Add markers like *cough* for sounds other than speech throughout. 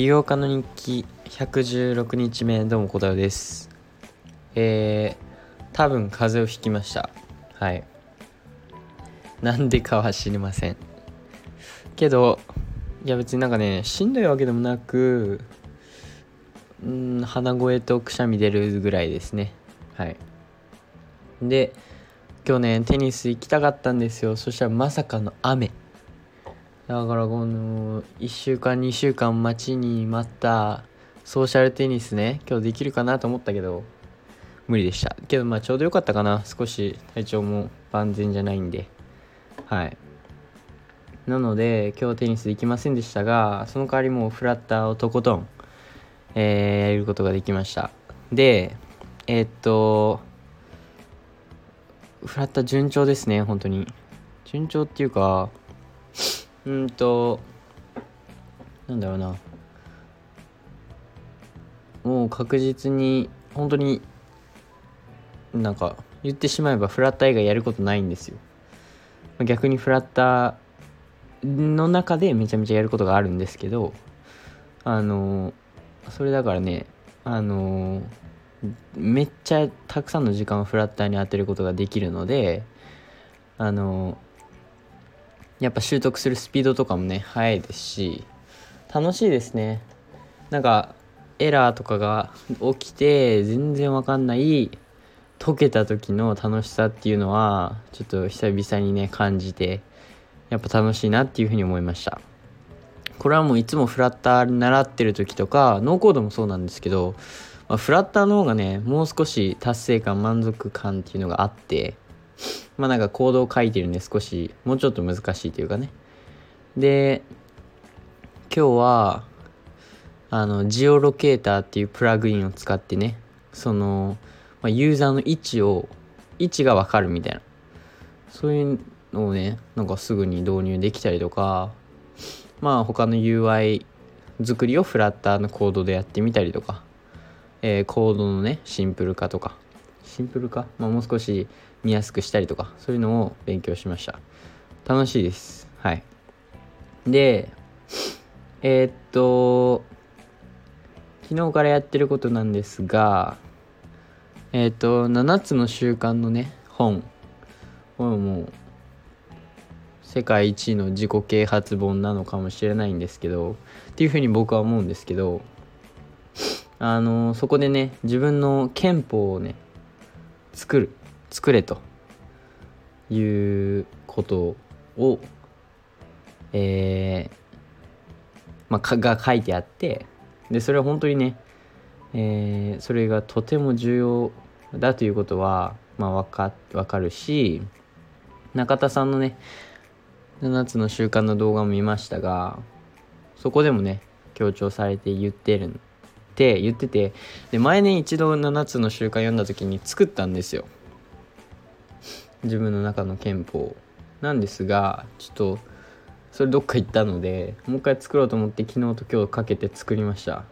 起業家の日記116日目どうも小太郎です。えー、多分風邪をひきました。はい。なんでかは知りません。けどいや別になんかねしんどいわけでもなくうん鼻声とくしゃみ出るぐらいですね。はい。で今日ねテニス行きたかったんですよ。そしたらまさかの雨。だからこの1週間2週間待ちに待ったソーシャルテニスね今日できるかなと思ったけど無理でした。けどまあちょうどよかったかな。少し体調も万全じゃないんで。はい。なので今日テニスできませんでしたがその代わりもうフラッターをとことん、えー、やることができました。でえー、っとフラッター順調ですね本当に。順調っていうかうんとなんだろうな。もう確実に本当になんか言ってしまえばフラッター以外やることないんですよ。逆にフラッターの中でめちゃめちゃやることがあるんですけどあのそれだからねあのめっちゃたくさんの時間をフラッターに当てることができるのであのやっぱ習得するスピードとかもね速いですし楽しいですね。なんかエラーとかが起きて全然わかんない解けた時の楽しさっていうのはちょっと久々にね感じてやっぱ楽しいなっていうふうに思いました。これはもういつもフラッター習ってる時とかノーコードもそうなんですけど、まあ、フラッターの方がねもう少し達成感満足感っていうのがあってまあなんかコードを書いてるんで少しもうちょっと難しいというかね。で今日はあのジオロケーターっていうプラグインを使ってねその、まあ、ユーザーの位置を位置がわかるみたいな。そういうのをねなんかすぐに導入できたりとかまあ他の UI 作りをフラッターのコードでやってみたりとか、えー、コードのねシンプル化とか。シンプル化、まあ、もう少し見やすくしたりとかそういうのを勉強しました。楽しいです。はい。でえー、っと昨日からやってることなんですがえー、っと7つの習慣のね本これもう世界一の自己啓発本なのかもしれないんですけどっていうふうに僕は思うんですけどあのそこでね自分の憲法をね作る。作れということをえー、まあ、が書いてあってでそれは本当にね、えー、それがとても重要だということは、まあ、分か分かるし中田さんのね7つの習慣の動画も見ましたがそこでもね強調されて言ってるって言っててで前年一度7つの習慣読んだ時に作ったんですよ。自分の中の憲法なんですがちょっとそれどっか行ったのでもう一回作ろうと思って昨日と今日かけて作りました。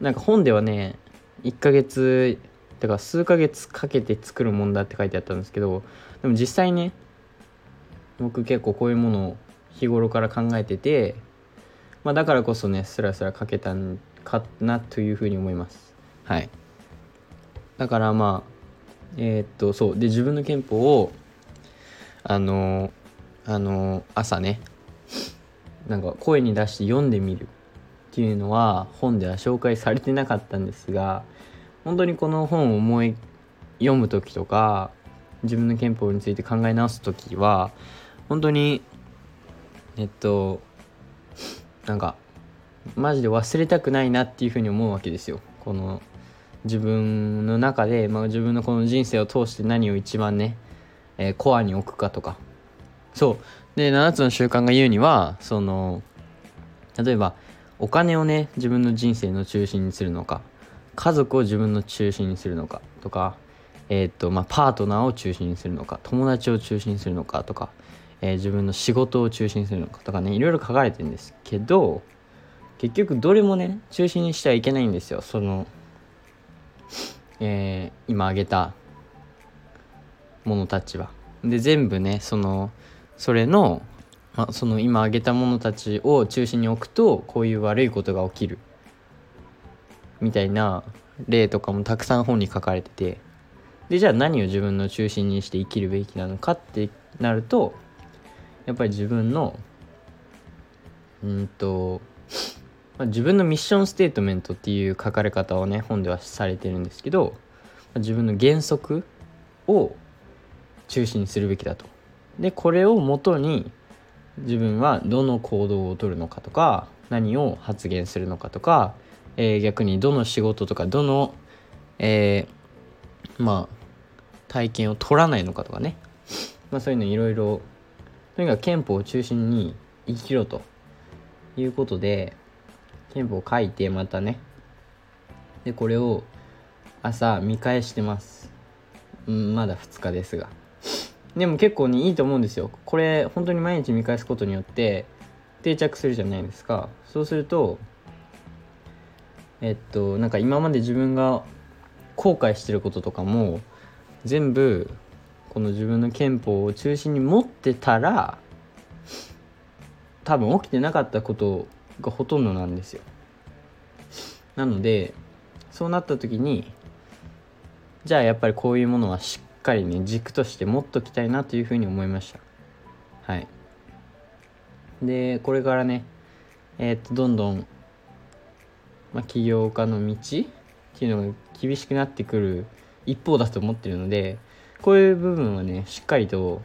なんか本ではね1ヶ月だから数ヶ月かけて作るもんだって書いてあったんですけどでも実際ね僕結構こういうものを日頃から考えてて、まあ、だからこそねスラスラ書けたんかなというふうに思います。はい。だからまあえー、っとそう。で自分の憲法をあのあの朝ねなんか声に出して読んでみるっていうのは本では紹介されてなかったんですが本当にこの本を思い読む時とか自分の憲法について考え直す時は本当にえっとなんかマジで忘れたくないなっていうふうに思うわけですよ。この自分の中で、まあ、自分のこの人生を通して何を一番ね、えー、コアに置くかとか。そう。で7つの習慣が言うにはその例えばお金をね自分の人生の中心にするのか家族を自分の中心にするのかとかえー、っとまあ、パートナーを中心にするのか友達を中心にするのかとかえー、自分の仕事を中心にするのかとかねいろいろ書かれてるんですけど結局どれもね中心にしてはいけないんですよ。その、えー、今挙げたものたちは。で全部ねそのそれのまあ、その今挙げたものたちを中心に置くとこういう悪いことが起きるみたいな例とかもたくさん本に書かれててでじゃあ何を自分の中心にして生きるべきなのかってなるとやっぱり自分のうんと、まあ、自分のミッションステートメントっていう書かれ方をね本ではされてるんですけど、ま、自分の原則を中心にするべきだと。でこれをもとに自分はどの行動をとるのかとか何を発言するのかとか、えー、逆にどの仕事とかどの、えー、まあ体験を取らないのかとかね、まあ、そういうのいろいろとにかく憲法を中心に生きろということで憲法を書いてまたね。でこれを朝見返してます。うんまだ2日ですが。でも結構ねいいと思うんですよ。これ本当に毎日見返すことによって定着するじゃないですか。そうするとえっとなんか今まで自分が後悔してることとかも全部この自分の憲法を中心に持ってたら多分起きてなかったことがほとんどなんですよ。なのでそうなった時にじゃあやっぱりこういうものはしっかりね軸として持っときたいなというふうに思いました。はい。でこれからねえー、っとどんどん、ま、起業家の道っていうのが厳しくなってくる一方だと思ってるのでこういう部分はねしっかりと、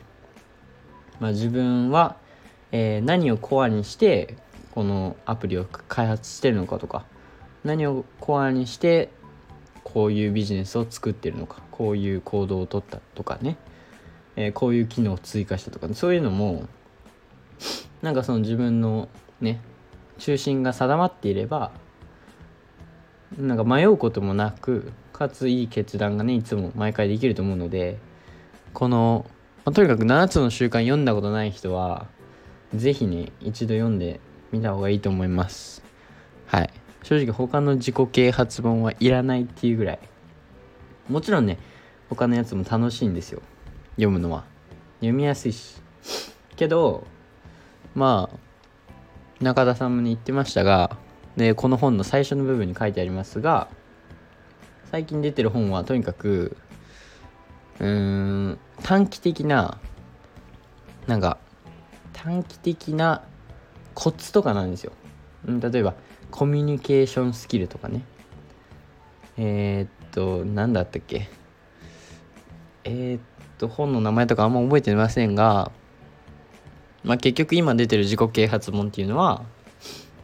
ま、自分は、えー、何をコアにしてこのアプリを開発してるのかとか何をコアにしてこういうビジネスを作ってるのかこういう行動をとったとかね、えー、こういう機能を追加したとか、そういうのもなんかその自分のね中心が定まっていればなんか迷うこともなくかついい決断がねいつも毎回できると思うのでこの、まあ、とにかく7つの習慣読んだことない人は是非ね一度読んでみた方がいいと思います。はい。正直他の自己啓発本はいらないっていうぐらい。もちろんね他のやつも楽しいんですよ。読むのは。読みやすいし。けどまあ中田さんも言ってましたがでこの本の最初の部分に書いてありますが最近出てる本はとにかくうーん短期的ななんか短期的なコツとかなんですよ、例えばコミュニケーションスキルとかね。えー、っと何だったっけ。えー、っと本の名前とかあんま覚えてませんがまあ結局今出てる自己啓発本っていうのは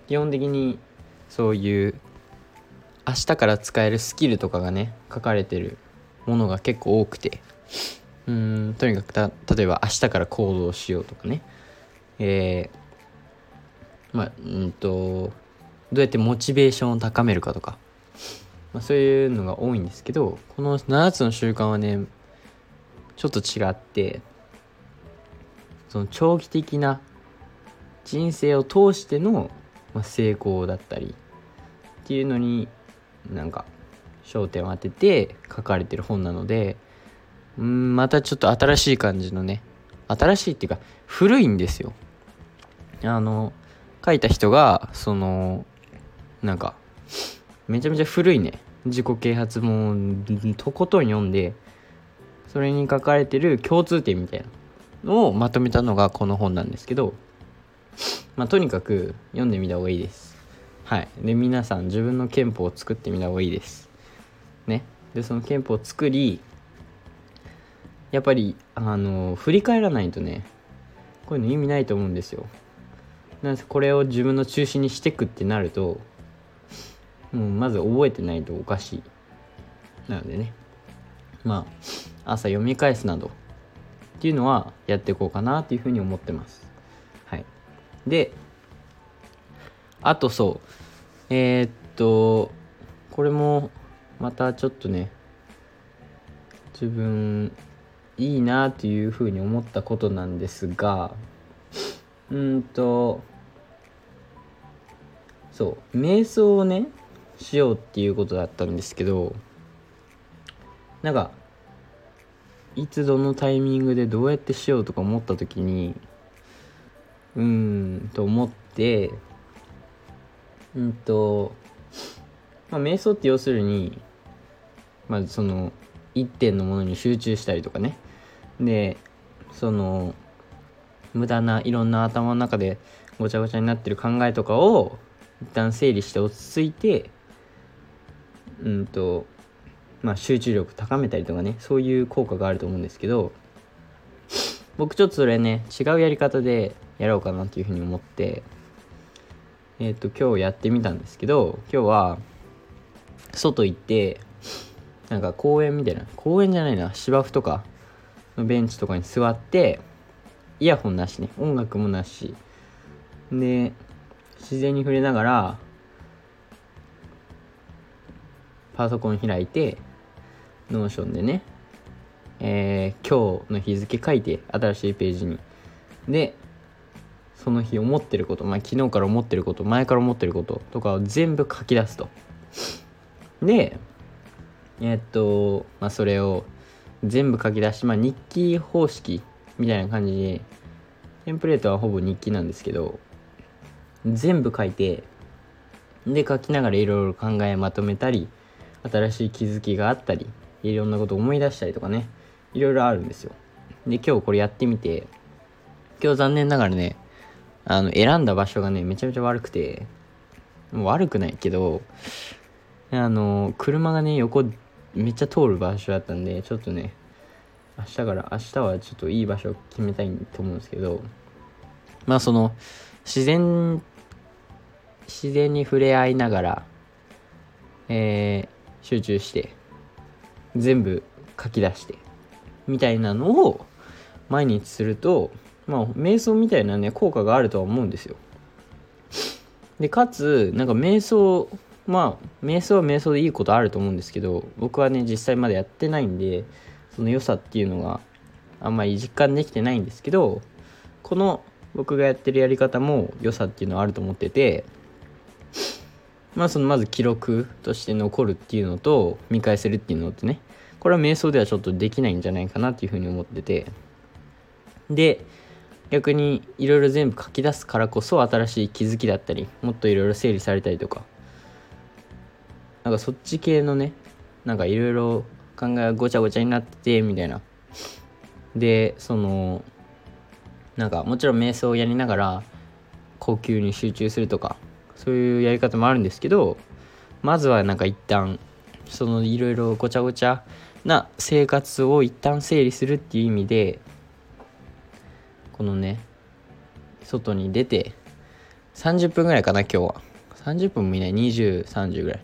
基本的にそういう明日から使えるスキルとかがね書かれてるものが結構多くて。うんとにかくた例えば明日から行動しようとかね。えー、まあうんとどうやってモチベーションを高めるかとか、まあ、そういうのが多いんですけどこの7つの習慣はねちょっと違ってその長期的な人生を通しての、成功だったりっていうのになんか焦点を当てて書かれてる本なのでうんまたちょっと新しい感じのね新しいっていうか古いんですよ。あの書いた人がそのなんかめちゃめちゃ古いね。自己啓発本とことん読んでそれに書かれてる共通点みたいなのをまとめたのがこの本なんですけどまあとにかく読んでみた方がいいです。はい。で皆さん自分の憲法を作ってみた方がいいです。ね。でその憲法を作りやっぱりあの振り返らないとねこういうの意味ないと思うんですよ。なんでこれを自分の中心にしてくってなるともうまず覚えてないとおかしい。なのでね。まあ朝読み返すなどっていうのはやっていこうかなっていうふうに思ってます。はい。であとそう。えー、っとこれもまたちょっとね自分いいなっていうふうに思ったことなんですがうんとそう瞑想をねしようっていうことだったんですけどなんかいつどのタイミングでどうやってしようとか思った時にうーんと思ってうんとまあ瞑想って要するにまずその一点のものに集中したりとかね。でその無駄ないろんな頭の中でごちゃごちゃになってる考えとかを一旦整理して落ち着いてうんとまあ集中力高めたりとかねそういう効果があると思うんですけど僕ちょっとそれね違うやり方でやろうかなっていうふうに思ってえっ、と今日やってみたんですけど今日は外行ってなんか公園みたいな公園じゃないな芝生とかのベンチとかに座ってイヤホンなしね。音楽もなし。で自然に触れながらパソコン開いて Notion でねえー、今日の日付書いて新しいページに。でその日思ってることまあ昨日から思ってること前から思ってることとかを全部書き出すと。でえー、っとまあそれを全部書き出しまあ日記方式みたいな感じでテンプレートはほぼ日記なんですけど全部書いてで書きながらいろいろ考えまとめたり新しい気づきがあったりいろんなこと思い出したりとかねいろいろあるんですよ。で今日これやってみて今日残念ながらねあの選んだ場所がねめちゃめちゃ悪くてもう悪くないけどあの車がね横めっちゃ通る場所だったんでちょっとね明日から明日はちょっといい場所を決めたいと思うんですけど。まあその自然自然に触れ合いながらえー、集中して全部書き出してみたいなのを毎日するとまあ瞑想みたいなね効果があるとは思うんですよ。でかつなんか瞑想まあ瞑想は瞑想でいいことあると思うんですけど僕はね実際まだやってないんでその良さっていうのがあんまり実感できてないんですけどこの僕がやってるやり方も良さっていうのはあると思っててまあそのまず記録として残るっていうのと見返せるっていうのってねこれは瞑想ではちょっとできないんじゃないかなっていうふうに思っててで逆にいろいろ全部書き出すからこそ新しい気づきだったりもっといろいろ整理されたりとかなんかそっち系のねなんかいろいろ考えがごちゃごちゃになっててみたいな。でそのなんかもちろん瞑想をやりながら呼吸に集中するとかそういうやり方もあるんですけどまずはなんか一旦そのいろいろごちゃごちゃな生活を一旦整理するっていう意味でこのね外に出て30分ぐらいかな今日は。30分もいない。2030ぐらい。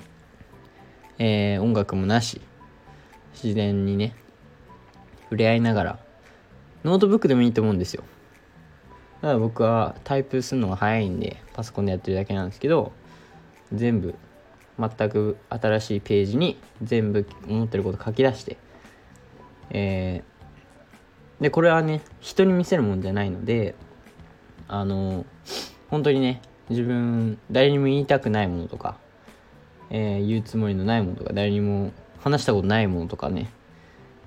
えー、音楽もなし。自然にね触れ合いながらノートブックでもいいと思うんですよ。ただ僕はタイプするのが早いんでパソコンでやってるだけなんですけど全部全く新しいページに全部思ってること書き出してえー、でこれはね人に見せるもんじゃないのであの本当にね自分誰にも言いたくないものとか、えー、言うつもりのないものとか誰にも話したことないものとかね、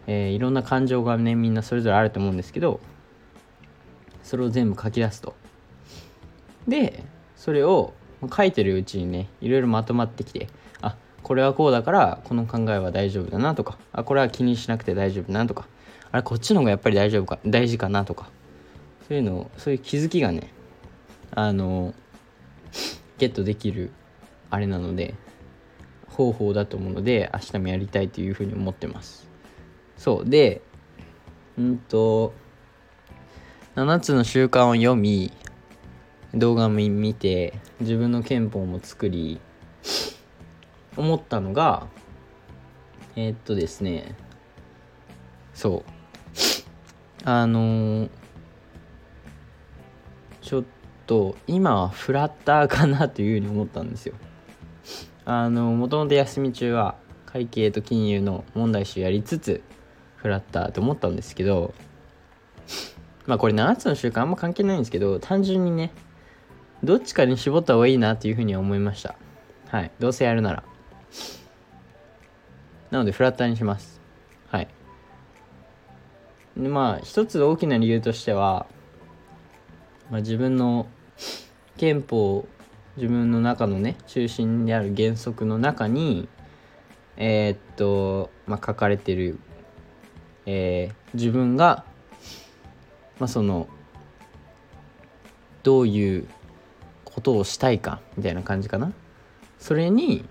えー、いろんな感情がねみんなそれぞれあると思うんですけどそれを全部書き出すと。でそれを書いてるうちにねいろいろまとまってきてあこれはこうだからこの考えは大丈夫だなとかあこれは気にしなくて大丈夫なとかあれこっちの方がやっぱり大丈夫か大事かなとかそういうのそういう気づきがねあのゲットできるあれなので方法だと思うので明日もやりたいというふうに思ってます。そう。でうんと7つの習慣を読み動画も見て自分の憲法も作り思ったのがえー、っとですねそう。あの、ちょっと今はフラッターかなというふうに思ったんですよ。あのもともと休み中は会計と金融の問題集やりつつフラッターと思ったんですけどまあこれ7つの習慣あんま関係ないんですけど単純にねどっちかに絞った方がいいなというふうには思いました。はい。どうせやるなら。なのでフラッターにします。はい。でまあ一つ大きな理由としてはまあ、自分の憲法自分の中のね中心である原則の中にえー、っと、まあ、書かれてる、えー、自分が、まあ、そのどういうことをしたいかみたいな感じかな。それに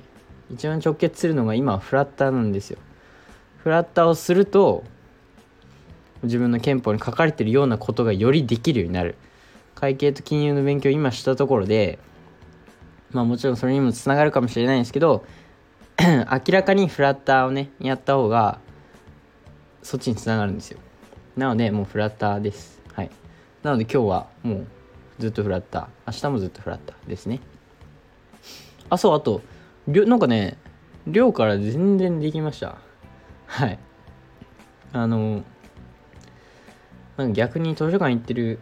一番直結するのが今はフラッターなんですよ。フラッターをすると自分の憲法に書かれてるようなことがよりできるようになる。会計と金融の勉強を今したところでまあもちろんそれにもつながるかもしれないんですけど *clears throat* 明らかにフラッターをねやった方がそっちにつながるんですよ。なのでもうフラッターです。はい。なので今日はもうずっとフラッター。明日もずっとフラッターですね。あそうあとなんかね寮から全然できました。はい。あのなんか逆に図書館行ってる。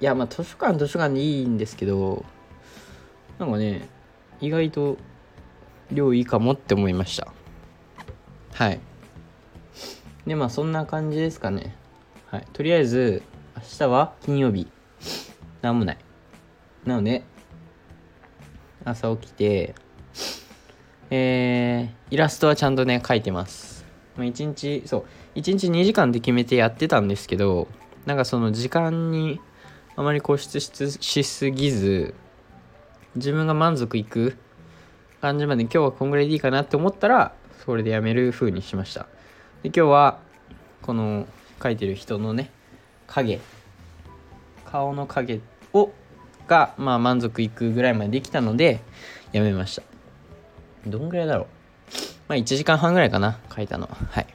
いやまあ図書館図書館でいいんですけどなんかね意外と量いいかもって思いました。はい。でまあそんな感じですかね。はい。とりあえず明日は金曜日。なんもない。なので朝起きてえー、イラストはちゃんとね描いてます。まあ、1日そう。1日2時間で決めてやってたんですけどなんかその時間にあまり固執しすぎず自分が満足いく感じまで今日はこんぐらいでいいかなって思ったらそれでやめる風にしました。で今日はこの描いてる人のね影顔の影をがまあ満足いくぐらいまでできたのでやめました。どんぐらいだろう。まあ1時間半ぐらいかな描いたの。はい。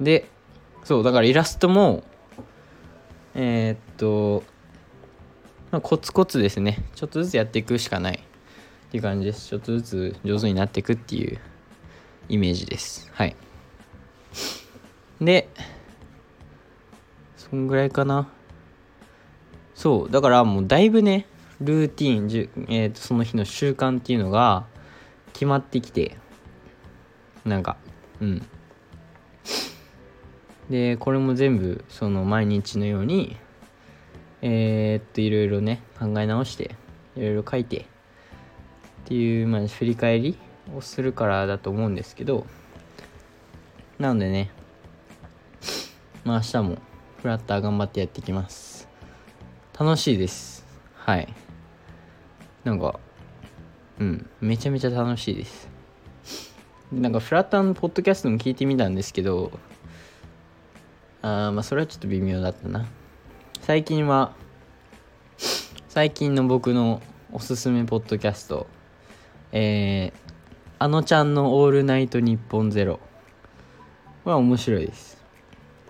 でそうだからイラストもえー、っと、まあ、コツコツですね。ちょっとずつやっていくしかない。っていう感じです。ちょっとずつ上手になっていくっていうイメージです。はい。でそんぐらいかな。そう。だからもうだいぶねルーティーンじゅ、えーと、その日の習慣っていうのが決まってきて。なんかうん。でこれも全部その毎日のようにえー、っといろいろね考え直していろいろ書いてっていう、まあ、振り返りをするからだと思うんですけどなのでねまあ明日もフラッター頑張ってやっていきます。楽しいです。はい。なんかうんめちゃめちゃ楽しいです。なんかフラッターのポッドキャストも聞いてみたんですけどあまあそれはちょっと微妙だったな。最近は最近の僕のおすすめポッドキャストえー、あのちゃんの「オールナイトニッポンゼロは面白いです。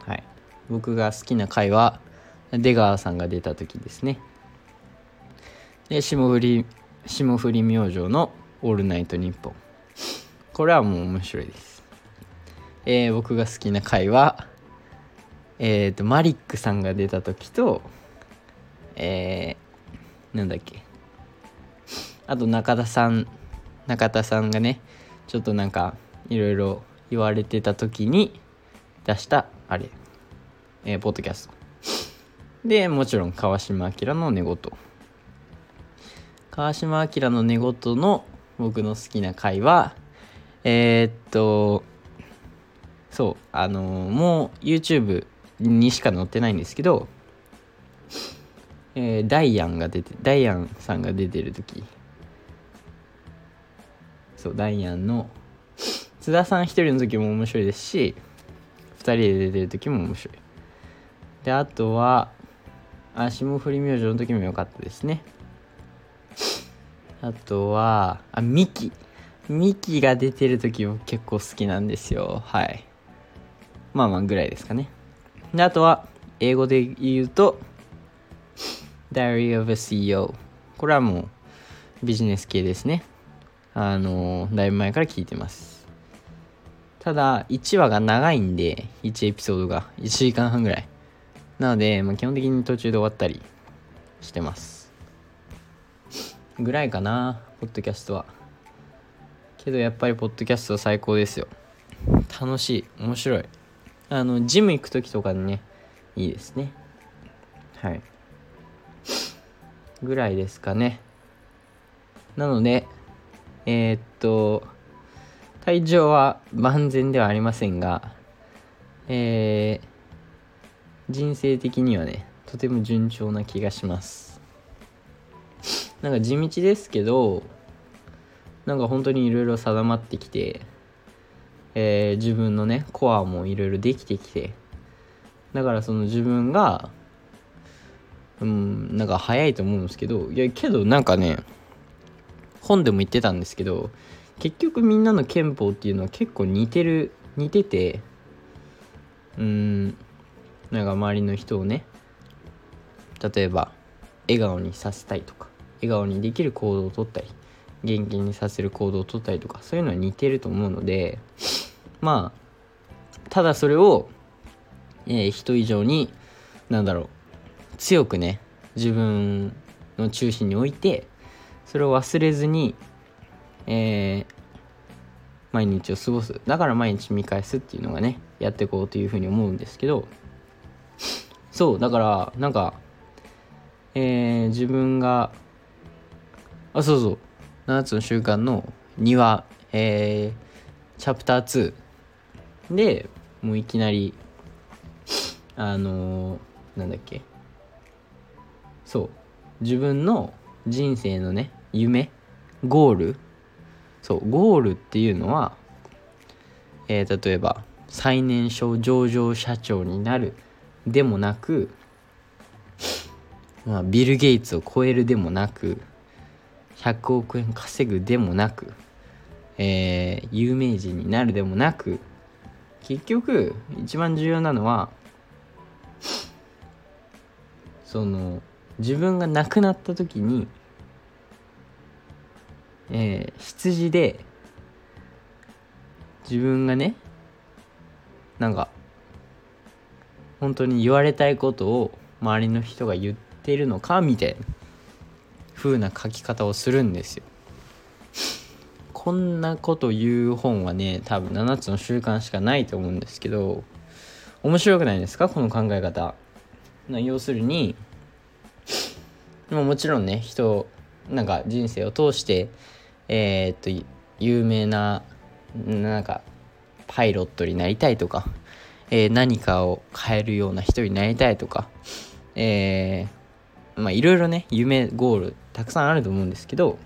はい。僕が好きな回は出川さんが出た時ですね。で霜降り霜降り明星の「オールナイトニッポン」これはもう面白いです。えー、僕が好きな回はえっ、ー、とマリックさんが出た時とえー、なんだっけ。あと中田さん中田さんがねちょっとなんかいろいろ言われてた時に出したあれ、えー、ポッドキャスト。でもちろん川島明の寝言。川島明の寝言の僕の好きな回はえー、っとそうあのー、もう YouTube にしか載ってないんですけど、えー、ダイアンが出てダイアンさんが出てる時。そうダイアンの津田さん一人の時も面白いですし2人で出てる時も面白い。であとは霜降り明星の時も良かったですね。あとはあミキ。ミキが出てる時も結構好きなんですよ。はい。まあまあぐらいですかね。であとは英語で言うと Diary of a CEO これはもうビジネス系ですね。あのだいぶ前から聞いてます。ただ1話が長いんで1エピソードが1時間半ぐらい。なので、まあ、基本的に途中で終わったりしてます。ぐらいかなポッドキャストは。けどやっぱりポッドキャストは最高ですよ。楽しい。面白い。あのジム行く時とかにねいいですね。はい。ぐらいですかね。なのでえー、っと体調は万全ではありませんがえー、人生的にはねとても順調な気がします。なんか地道ですけどなんか本当にいろいろ定まってきて、えー、自分のねコアもいろいろできてきてだからその自分がうんなんか早いと思うんですけどいやけどなんかね本でも言ってたんですけど結局みんなの憲法っていうのは結構似てる似ててうんなんか周りの人をね例えば笑顔にさせたいとか笑顔にできる行動をとったり元気にさせる行動をとったりとかそういうのは似てると思うので *laughs* まあただそれを、えー、人以上になんだろう強くね自分の中心に置いてそれを忘れずに、えー、毎日を過ごす。だから毎日見返すっていうのがねやっていこうというふうに思うんですけど。そうだからなんかえー、自分があそうそう。7つの習慣の2話えー、チャプター2でもういきなりあのー、なんだっけ。そう。自分の人生のね夢ゴール。そうゴールっていうのは、えー、例えば最年少上場社長になるでもなく、まあ、ビル・ゲイツを超えるでもなく100億円稼ぐでもなく、えー、有名人になるでもなく結局一番重要なのはその自分が亡くなった時にえー、羊で自分がねなんか本当に言われたいことを周りの人が言ってるのかみたいな。風な書き方をするんですよ。こんなこと言う本はね多分7つの習慣しかないと思うんですけど面白くないですか？この考え方。要するにもちろんね人なんか人生を通してえー、っと有名ななんかパイロットになりたいとか、えー、何かを変えるような人になりたいとか、えー、まあいろいろね夢ゴールたくさんあると思うんですけど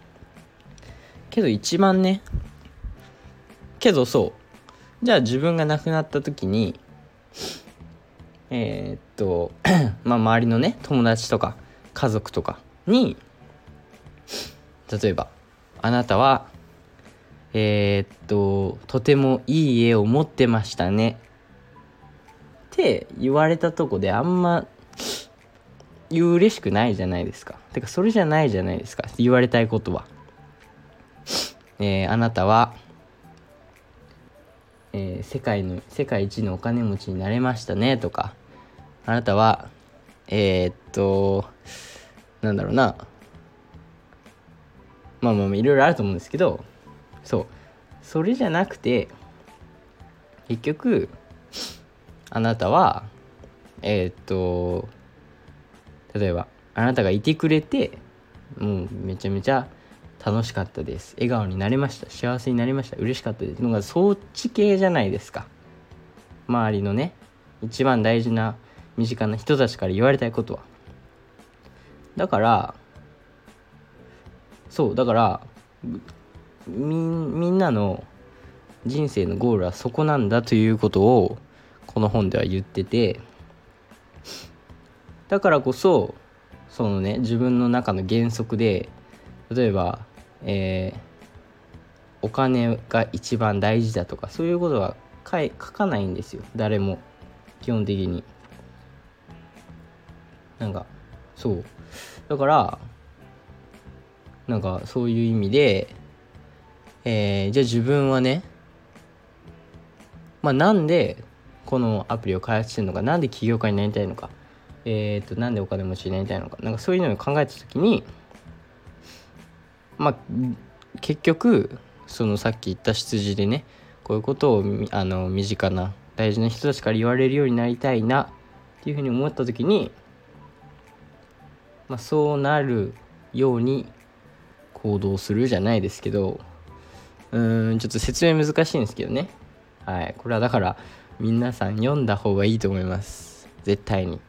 けど一番ねけどそうじゃあ自分が亡くなった時にえー、っと *coughs* まあ周りのね友達とか家族とかに例えばあなたはえー、っととてもいい絵を持ってましたねって言われたとこであんま言う嬉しくないじゃないですか。てかそれじゃないじゃないですか。言われたいことは。えー、あなたは、えー、世界の世界一のお金持ちになれましたね。とか。あなたはえー、っとなんだろうな。まあまあいろいろあると思うんですけど。そう。それじゃなくて結局あなたはえー、っと例えばあなたがいてくれてもうめちゃめちゃ楽しかったです。笑顔になりました。幸せになりました。嬉しかったです。のがそっち系じゃないですか。周りのね一番大事な身近な人たちから言われたいことは。だからそうだからみんなの人生のゴールはそこなんだということをこの本では言っててだからこそそのね自分の中の原則で例えば、えー、お金が一番大事だとかそういうことは書書かないんですよ。誰も。基本的に。なんかそう。だからなんかそういう意味で、えー、じゃあ自分はねまあなんでこのアプリを開発してるのかなんで起業家になりたいのかえっ、となんでお金持ちになりたいのか。なんかそういうのを考えた時にまあ結局そのさっき言った羊でねこういうことをあの身近な大事な人たちから言われるようになりたいなっていうふうに思った時に、まあ、そうなるように行動するじゃないですけどうーんちょっと説明難しいんですけどね。はい。これはだから皆さん読んだ方がいいと思います。絶対に。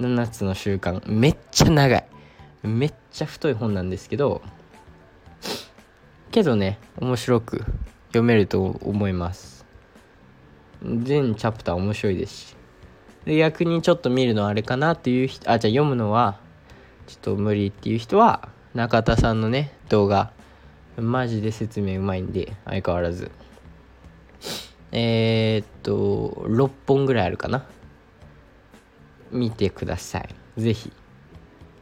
7つの習慣。めっちゃ長い。めっちゃ太い本なんですけどけどね面白く読めると思います。全チャプター面白いですし。で逆にちょっと見るのあれかなっていう人あじゃあ読むのはちょっと無理っていう人は中田さんのね動画。マジで説明うまいんで相変わらず。えー、っと6本ぐらいあるかな。見てください。是非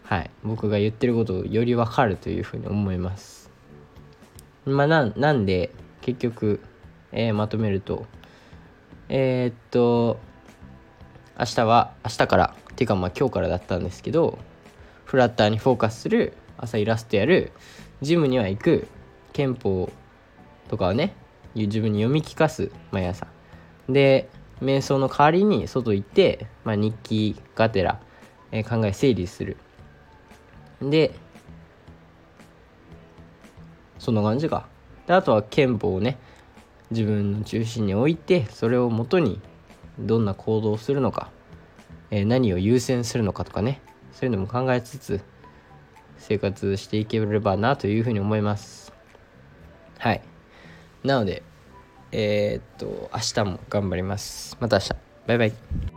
はい。僕が言ってることをより分かるというふうに思います。まあななんで結局、えー、まとめるとえー、っと明日は明日からっていうかまあ今日からだったんですけどフラッターにフォーカスする朝イラストやるジムには行く憲法とかをね自分に読み聞かす毎朝。で瞑想の代わりに外行って、まあ、日記がてら、えー、考え整理する。でそんな感じか。であとは憲法をね自分の中心に置いてそれをもとにどんな行動をするのか、えー、何を優先するのかとかねそういうのも考えつつ生活していければなというふうに思います。はい。なのでえー、っと明日も頑張ります。また明日。バイバイ。